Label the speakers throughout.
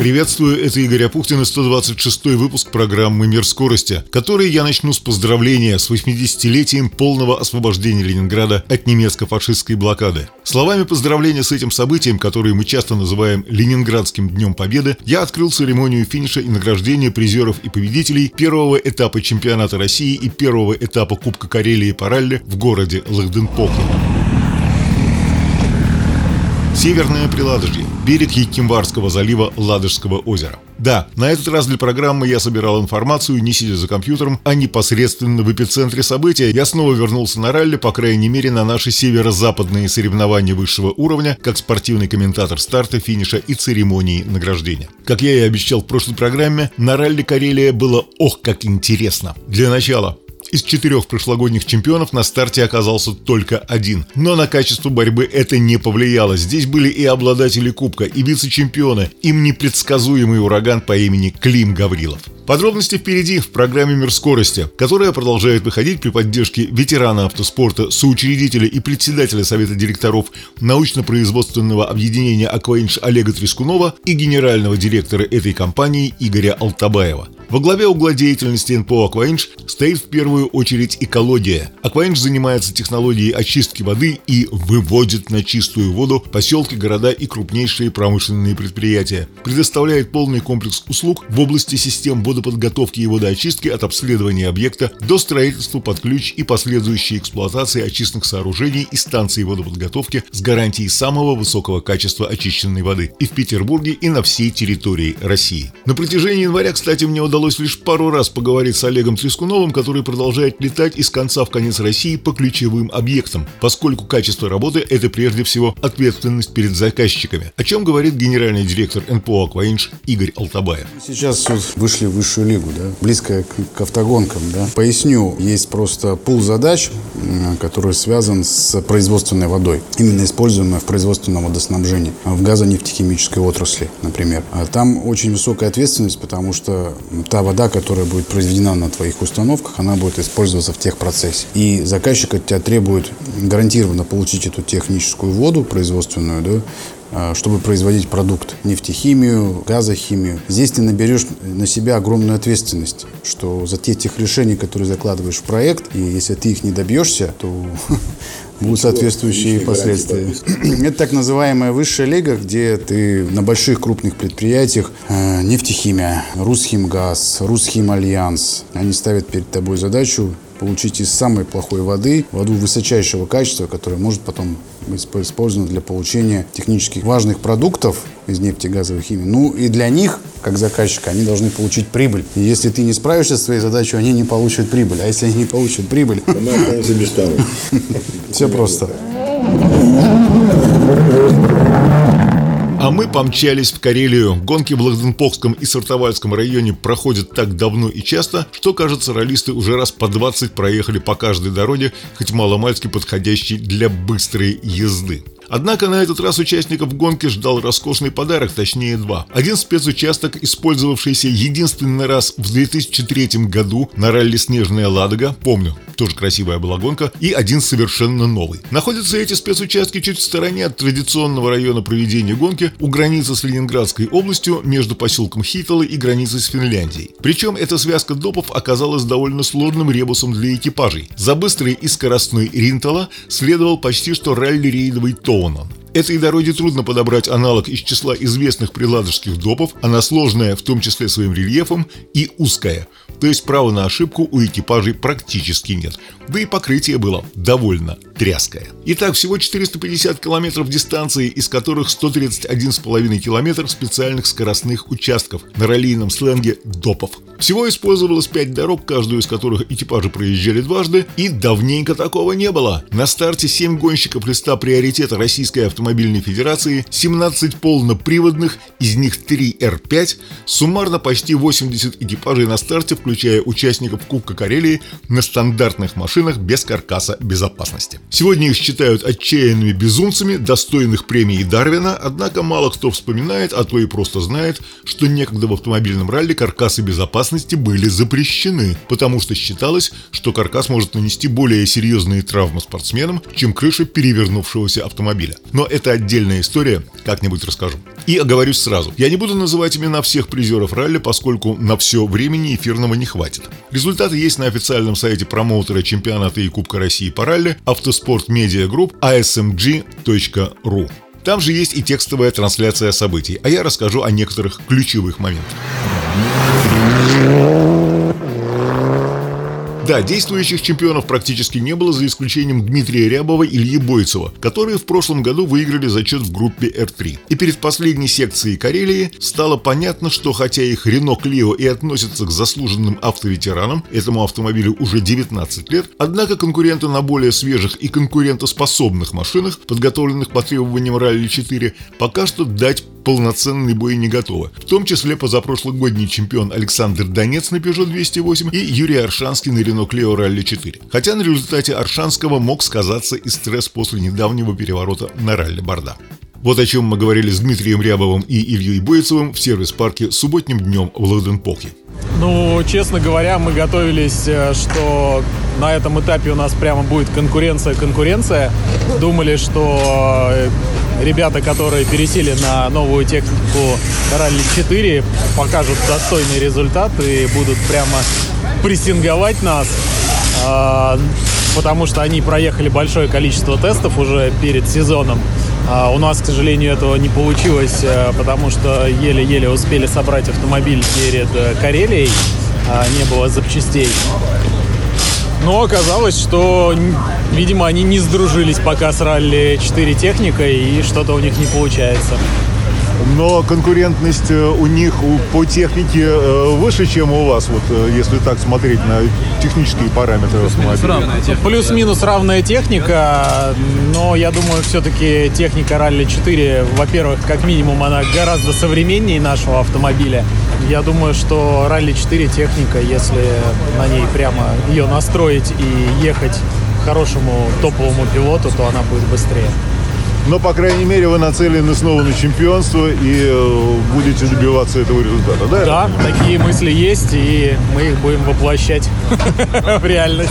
Speaker 1: Приветствую, это Игорь Апухтин и 126 выпуск программы «Мир скорости», который я начну с поздравления с 80-летием полного освобождения Ленинграда от немецко-фашистской блокады. Словами поздравления с этим событием, которое мы часто называем Ленинградским днем Победы, я открыл церемонию финиша и награждения призеров и победителей первого этапа чемпионата России и первого этапа Кубка Карелии по ралли в городе Лахденпохе. Северное Приладожье, берег Якимварского залива Ладожского озера. Да, на этот раз для программы я собирал информацию, не сидя за компьютером, а непосредственно в эпицентре события. Я снова вернулся на ралли, по крайней мере, на наши северо-западные соревнования высшего уровня, как спортивный комментатор старта, финиша и церемонии награждения. Как я и обещал в прошлой программе, на ралли Карелия было ох как интересно. Для начала, из четырех прошлогодних чемпионов на старте оказался только один. Но на качество борьбы это не повлияло. Здесь были и обладатели кубка, и вице-чемпионы, им непредсказуемый ураган по имени Клим Гаврилов. Подробности впереди в программе «Мир скорости», которая продолжает выходить при поддержке ветерана автоспорта, соучредителя и председателя Совета директоров научно-производственного объединения «Акваинж» Олега Трескунова и генерального директора этой компании Игоря Алтабаева. Во главе угла деятельности НПО «Акваинж» стоит в первую очередь экология. «Акваинж» занимается технологией очистки воды и выводит на чистую воду поселки, города и крупнейшие промышленные предприятия. Предоставляет полный комплекс услуг в области систем водоподготовки и водоочистки от обследования объекта до строительства под ключ и последующей эксплуатации очистных сооружений и станций водоподготовки с гарантией самого высокого качества очищенной воды и в Петербурге, и на всей территории России. На протяжении января, кстати, мне удалось удалось лишь пару раз поговорить с Олегом Трескуновым, который продолжает летать из конца в конец России по ключевым объектам, поскольку качество работы – это прежде всего ответственность перед заказчиками, о чем говорит генеральный директор НПО «Акваинж» Игорь Алтабаев.
Speaker 2: Сейчас вот вышли в высшую лигу, да, близко к, к автогонкам. Да. Поясню, есть просто пул задач, который связан с производственной водой, именно используемой в производственном водоснабжении, в газонефтехимической отрасли, например. А там очень высокая ответственность, потому что та вода, которая будет произведена на твоих установках, она будет использоваться в техпроцессе. И заказчик от тебя требует гарантированно получить эту техническую воду производственную, да, а, чтобы производить продукт, нефтехимию, газохимию. Здесь ты наберешь на себя огромную ответственность, что за те тех решений, которые закладываешь в проект, и если ты их не добьешься, то будут соответствующие последствия. Это так называемая высшая лига, где ты на больших крупных предприятиях э, нефтехимия, Русхимгаз, Русхимальянс, они ставят перед тобой задачу получить из самой плохой воды воду высочайшего качества, которая может потом быть использована для получения технических важных продуктов из нефтегазовой химии. Ну и для них, как заказчика, они должны получить прибыль. И если ты не справишься со своей задачей, они не получат прибыль. А если они не получат прибыль... Все просто.
Speaker 1: А мы помчались в Карелию. Гонки в Лахденпохском и Сартовальском районе проходят так давно и часто, что, кажется, ролисты уже раз по 20 проехали по каждой дороге, хоть маломальски подходящей для быстрой езды. Однако на этот раз участников гонки ждал роскошный подарок, точнее два. Один спецучасток, использовавшийся единственный раз в 2003 году на ралли «Снежная Ладога», помню, тоже красивая была гонка, и один совершенно новый. Находятся эти спецучастки чуть в стороне от традиционного района проведения гонки, у границы с Ленинградской областью, между поселком Хиталы и границей с Финляндией. Причем эта связка допов оказалась довольно сложным ребусом для экипажей. За быстрый и скоростной Ринтала следовал почти что ралли-рейдовый Тол, Оуэном. Этой дороге трудно подобрать аналог из числа известных приладожских допов, она сложная, в том числе своим рельефом, и узкая, то есть права на ошибку у экипажей практически нет. Да и покрытие было довольно тряское. Итак, всего 450 километров дистанции, из которых 131,5 километр специальных скоростных участков, на раллийном сленге допов. Всего использовалось 5 дорог, каждую из которых экипажи проезжали дважды, и давненько такого не было. На старте 7 гонщиков листа приоритета Российской автомобильной федерации, 17 полноприводных, из них 3 R5, суммарно почти 80 экипажей на старте, включая участников Кубка Карелии на стандартных машинах без каркаса безопасности. Сегодня их считают отчаянными безумцами, достойных премии Дарвина, однако мало кто вспоминает, а то и просто знает, что некогда в автомобильном ралли каркасы безопасности были запрещены, потому что считалось, что каркас может нанести более серьезные травмы спортсменам, чем крыша перевернувшегося автомобиля. Но это отдельная история, как-нибудь расскажу. И оговорюсь сразу, я не буду называть имена всех призеров ралли, поскольку на все времени эфирного не хватит. Результаты есть на официальном сайте промоутера чемпионата и Кубка России по ралли Автоспорт Медиа Групп asmg.ru. Там же есть и текстовая трансляция событий, а я расскажу о некоторых ключевых моментах. Да, действующих чемпионов практически не было, за исключением Дмитрия Рябова и Ильи Бойцева, которые в прошлом году выиграли зачет в группе R3. И перед последней секцией Карелии стало понятно, что хотя их Рено Клио и относятся к заслуженным автоветеранам, этому автомобилю уже 19 лет, однако конкуренты на более свежих и конкурентоспособных машинах, подготовленных по требованиям Ралли 4, пока что дать полноценный бой не готовы. В том числе позапрошлогодний чемпион Александр Донец на Peugeot 208 и Юрий Аршанский на Renault Clio Rally 4. Хотя на результате Аршанского мог сказаться и стресс после недавнего переворота на ралли Борда. Вот о чем мы говорили с Дмитрием Рябовым и Ильей Бойцевым в сервис-парке субботним днем в Ладенполке.
Speaker 3: Ну, честно говоря, мы готовились, э, что на этом этапе у нас прямо будет конкуренция-конкуренция. Думали, что э, ребята, которые пересели на новую технику Ралли 4, покажут достойный результат и будут прямо прессинговать нас. А, потому что они проехали большое количество тестов уже перед сезоном. А у нас, к сожалению, этого не получилось, э, потому что еле-еле успели собрать автомобиль перед э, Карелией. А не было запчастей. Но оказалось, что, видимо, они не сдружились пока с ралли 4 техникой, и что-то у них не получается.
Speaker 1: Но конкурентность э, у них по технике э, выше, чем у вас, вот э, если так смотреть на технические параметры
Speaker 3: автомобиля. Плюс-минус равная техника, но я думаю, все-таки техника Ралли 4, во-первых, как минимум, она гораздо современнее нашего автомобиля. Я думаю, что Ралли 4 техника, если на ней прямо ее настроить и ехать хорошему топовому пилоту, то она будет быстрее.
Speaker 1: Но, по крайней мере, вы нацелены снова на чемпионство и э, будете добиваться этого результата, да?
Speaker 3: Да, такие мысли есть, и мы их будем воплощать в реальность.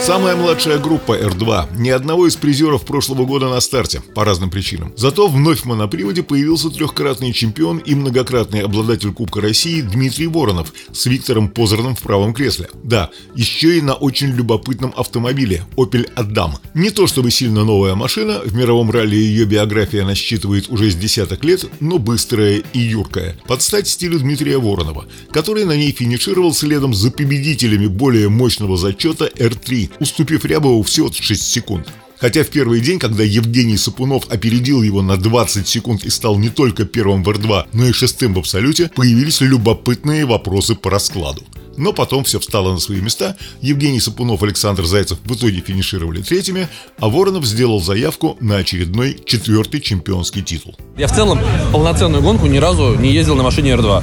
Speaker 1: Самая младшая группа R2. Ни одного из призеров прошлого года на старте, по разным причинам. Зато вновь в моноприводе появился трехкратный чемпион и многократный обладатель Кубка России Дмитрий Воронов с Виктором Позорным в правом кресле. Да, еще и на очень любопытном автомобиле Opel Adam. Не то чтобы сильно новая машина, в мировом ралли ее биография насчитывает уже с десяток лет, но быстрая и юркая. Под стать стилю Дмитрия Воронова, который на ней финишировал следом за победителями более мощного зачета R3 уступив Рябову всего 6 секунд. Хотя в первый день, когда Евгений Сапунов опередил его на 20 секунд и стал не только первым в R2, но и шестым в Абсолюте, появились любопытные вопросы по раскладу. Но потом все встало на свои места, Евгений Сапунов и Александр Зайцев в итоге финишировали третьими, а Воронов сделал заявку на очередной четвертый чемпионский титул.
Speaker 4: Я в целом полноценную гонку ни разу не ездил на машине R2.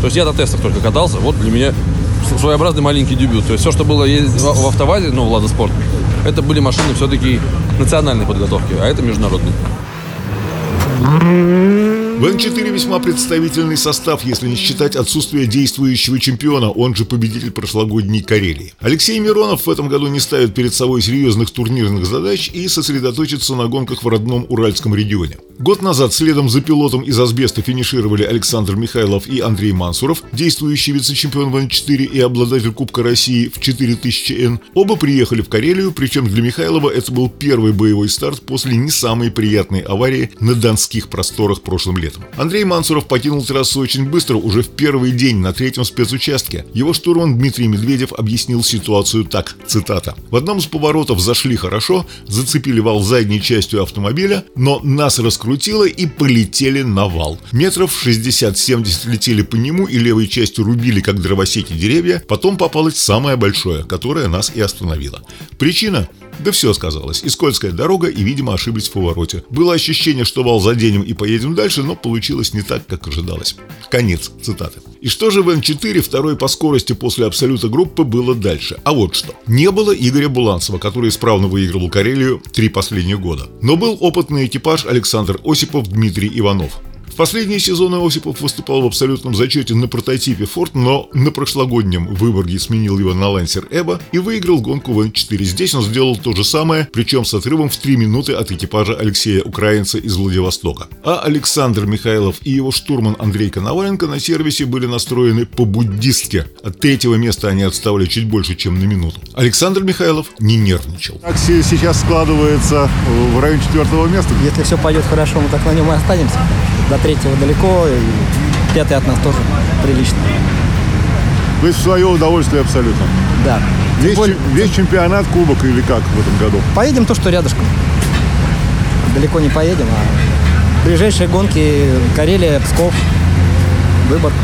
Speaker 4: То есть я на тестах только катался, вот для меня своеобразный маленький дебют. То есть все, что было в автовазе, ну, в Лада Спорт, это были машины все-таки национальной подготовки, а это международные.
Speaker 1: В Н4 весьма представительный состав, если не считать отсутствие действующего чемпиона, он же победитель прошлогодней Карелии. Алексей Миронов в этом году не ставит перед собой серьезных турнирных задач и сосредоточится на гонках в родном Уральском регионе. Год назад следом за пилотом из Асбеста финишировали Александр Михайлов и Андрей Мансуров, действующий вице-чемпион в Н4 и обладатель Кубка России в 4000Н. Оба приехали в Карелию, причем для Михайлова это был первый боевой старт после не самой приятной аварии на донских просторах прошлым летом летом. Андрей Мансуров покинул трассу очень быстро, уже в первый день на третьем спецучастке. Его штурман Дмитрий Медведев объяснил ситуацию так, цитата. «В одном из поворотов зашли хорошо, зацепили вал задней частью автомобиля, но нас раскрутило и полетели на вал. Метров 60-70 летели по нему и левой частью рубили, как дровосеки деревья, потом попалось самое большое, которое нас и остановило. Причина да все сказалось. И скользкая дорога, и, видимо, ошиблись в повороте. Было ощущение, что вал заденем и поедем дальше, но получилось не так, как ожидалось. Конец цитаты. И что же в М4 второй по скорости после абсолюта группы было дальше? А вот что. Не было Игоря Буланцева, который исправно выигрывал Карелию три последних года. Но был опытный экипаж Александр Осипов, Дмитрий Иванов последние сезоны Осипов выступал в абсолютном зачете на прототипе Ford, но на прошлогоднем Выборге сменил его на Лансер Эба и выиграл гонку в Н4. Здесь он сделал то же самое, причем с отрывом в 3 минуты от экипажа Алексея Украинца из Владивостока. А Александр Михайлов и его штурман Андрей Коноваленко на сервисе были настроены по-буддистски. От третьего места они отставали чуть больше, чем на минуту. Александр Михайлов не нервничал.
Speaker 5: Как сейчас складывается в районе четвертого места?
Speaker 6: Если все пойдет хорошо, мы так на нем и останемся. До третьего далеко, и пятый от нас тоже прилично.
Speaker 5: То есть в свое удовольствие абсолютно?
Speaker 6: Да.
Speaker 5: Весь, более... весь чемпионат, кубок или как в этом году?
Speaker 6: Поедем то, что рядышком. Далеко не поедем, а ближайшие гонки Карелия, Псков, Выборг.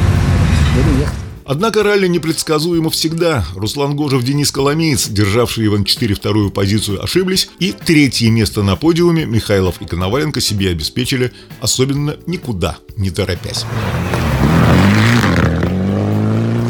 Speaker 6: Будем ехать.
Speaker 1: Однако ралли непредсказуемо всегда. Руслан Гожев, Денис Коломеец, державшие в Н4 вторую позицию, ошиблись, и третье место на подиуме Михайлов и Коноваленко себе обеспечили, особенно никуда не торопясь.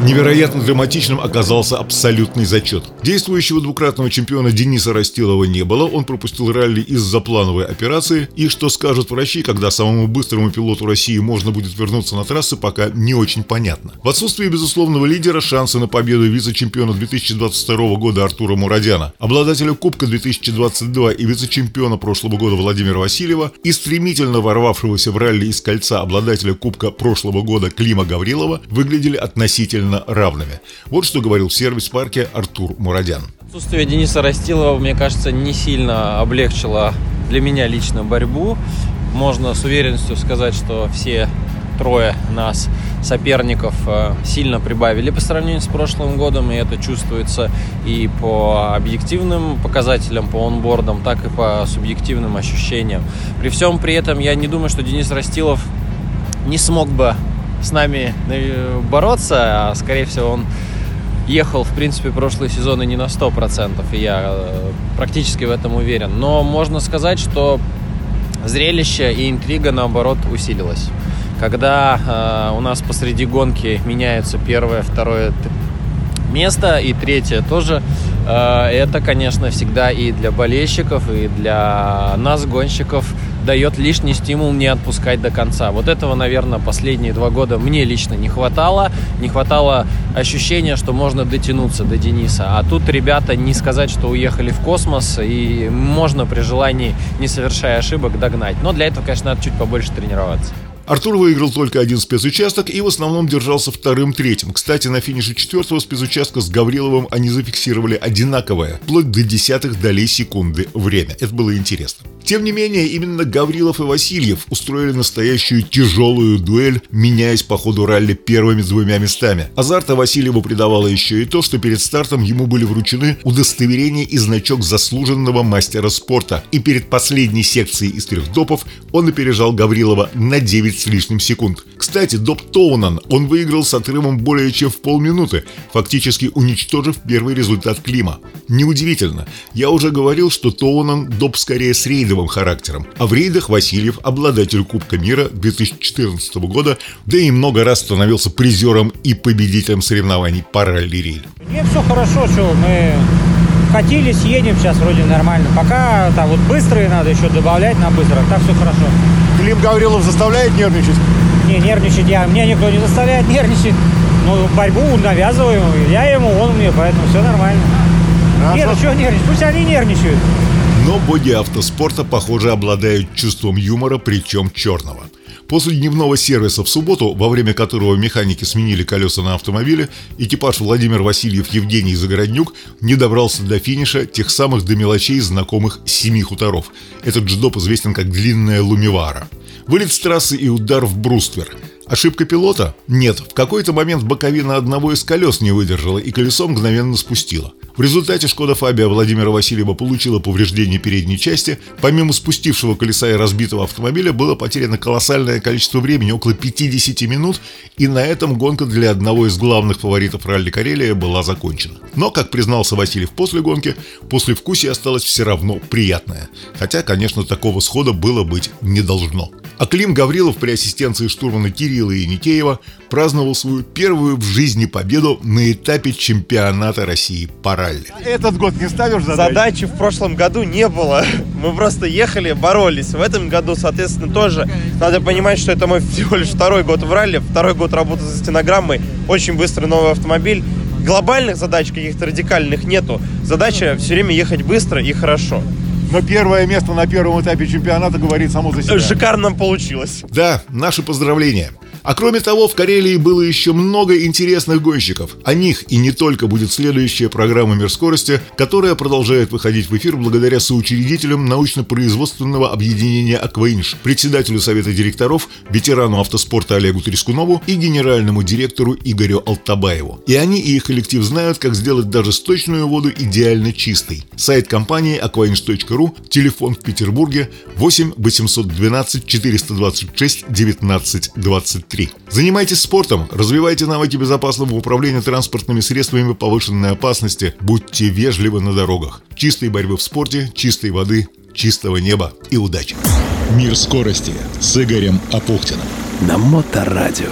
Speaker 1: Невероятно драматичным оказался абсолютный зачет. Действующего двукратного чемпиона Дениса Растилова не было, он пропустил ралли из-за плановой операции, и что скажут врачи, когда самому быстрому пилоту России можно будет вернуться на трассы, пока не очень понятно. В отсутствии безусловного лидера шансы на победу вице-чемпиона 2022 года Артура Мурадяна, обладателя Кубка 2022 и вице-чемпиона прошлого года Владимира Васильева и стремительно ворвавшегося в ралли из кольца обладателя Кубка прошлого года Клима Гаврилова выглядели относительно примерно равными. Вот что говорил в сервис-парке Артур Мурадян.
Speaker 7: Отсутствие Дениса Растилова, мне кажется, не сильно облегчило для меня лично борьбу. Можно с уверенностью сказать, что все трое нас соперников э, сильно прибавили по сравнению с прошлым годом, и это чувствуется и по объективным показателям, по онбордам, так и по субъективным ощущениям. При всем при этом я не думаю, что Денис Растилов не смог бы с нами э, бороться, а скорее всего он ехал, в принципе, прошлые сезоны не на 100%, и я э, практически в этом уверен. Но можно сказать, что зрелище и интрига, наоборот, усилилась. Когда э, у нас посреди гонки меняются первое, второе место и третье тоже, э, это, конечно, всегда и для болельщиков, и для нас, гонщиков, дает лишний стимул не отпускать до конца. Вот этого, наверное, последние два года мне лично не хватало. Не хватало ощущения, что можно дотянуться до Дениса. А тут ребята не сказать, что уехали в космос, и можно при желании, не совершая ошибок, догнать. Но для этого, конечно, надо чуть побольше тренироваться.
Speaker 1: Артур выиграл только один спецучасток и в основном держался вторым-третьим. Кстати, на финише четвертого спецучастка с Гавриловым они зафиксировали одинаковое, вплоть до десятых долей секунды время. Это было интересно. Тем не менее, именно Гаврилов и Васильев устроили настоящую тяжелую дуэль, меняясь по ходу ралли первыми двумя местами. Азарта Васильеву придавало еще и то, что перед стартом ему были вручены удостоверение и значок заслуженного мастера спорта. И перед последней секцией из трех допов он опережал Гаврилова на 9 с лишним секунд. Кстати, доп Тоунан он выиграл с отрывом более чем в полминуты, фактически уничтожив первый результат Клима. Неудивительно. Я уже говорил, что Тоунан доп скорее с рейдовым характером. А в рейдах Васильев, обладатель Кубка мира 2014 года, да и много раз становился призером и победителем соревнований по ралли-рейд.
Speaker 8: Нет, все хорошо, что мы хотели, съедем сейчас вроде нормально. Пока там вот быстрые надо еще добавлять на быстро, так все хорошо.
Speaker 5: Клим Гаврилов заставляет нервничать?
Speaker 8: Не, нервничать я, мне никто не заставляет нервничать. Ну, борьбу навязываю, я ему, он мне, поэтому все нормально. Хорошо. Нет, ну что нервничать, пусть они нервничают.
Speaker 1: Но боги автоспорта, похоже, обладают чувством юмора, причем черного. После дневного сервиса в субботу, во время которого механики сменили колеса на автомобиле, экипаж Владимир Васильев Евгений Загороднюк не добрался до финиша тех самых до мелочей знакомых семи хуторов. Этот джедоп известен как «длинная лумивара». Вылет с трассы и удар в бруствер – Ошибка пилота? Нет, в какой-то момент боковина одного из колес не выдержала и колесо мгновенно спустило. В результате Шкода Фабия Владимира Васильева получила повреждение передней части. Помимо спустившего колеса и разбитого автомобиля было потеряно колоссальное количество времени, около 50 минут, и на этом гонка для одного из главных фаворитов ралли Карелия была закончена. Но, как признался Васильев после гонки, после вкусия осталось все равно приятное. Хотя, конечно, такого схода было быть не должно. А Клим Гаврилов при ассистенции штурмана Кирилла и Никеева праздновал свою первую в жизни победу на этапе чемпионата России по ралли.
Speaker 5: Этот год не ставишь задачи?
Speaker 9: Задачи в прошлом году не было. Мы просто ехали, боролись. В этом году, соответственно, тоже надо понимать, что это мой всего лишь второй год в ралли, второй год работы за стенограммой, очень быстрый новый автомобиль. Глобальных задач каких-то радикальных нету. Задача все время ехать быстро и хорошо.
Speaker 5: Но первое место на первом этапе чемпионата говорит само за себя.
Speaker 9: Шикарно получилось.
Speaker 1: Да, наши поздравления. А кроме того, в Карелии было еще много интересных гонщиков. О них и не только будет следующая программа «Мир скорости», которая продолжает выходить в эфир благодаря соучредителям научно-производственного объединения «Акваинж», председателю Совета директоров, ветерану автоспорта Олегу Трескунову и генеральному директору Игорю Алтабаеву. И они и их коллектив знают, как сделать даже сточную воду идеально чистой. Сайт компании aquainge.ru, телефон в Петербурге 8 812 426 19 23. Занимайтесь спортом, развивайте навыки безопасного управления транспортными средствами повышенной опасности, будьте вежливы на дорогах. Чистой борьбы в спорте, чистой воды, чистого неба и удачи.
Speaker 10: Мир скорости с Игорем Апухтиным.
Speaker 11: На Моторадио.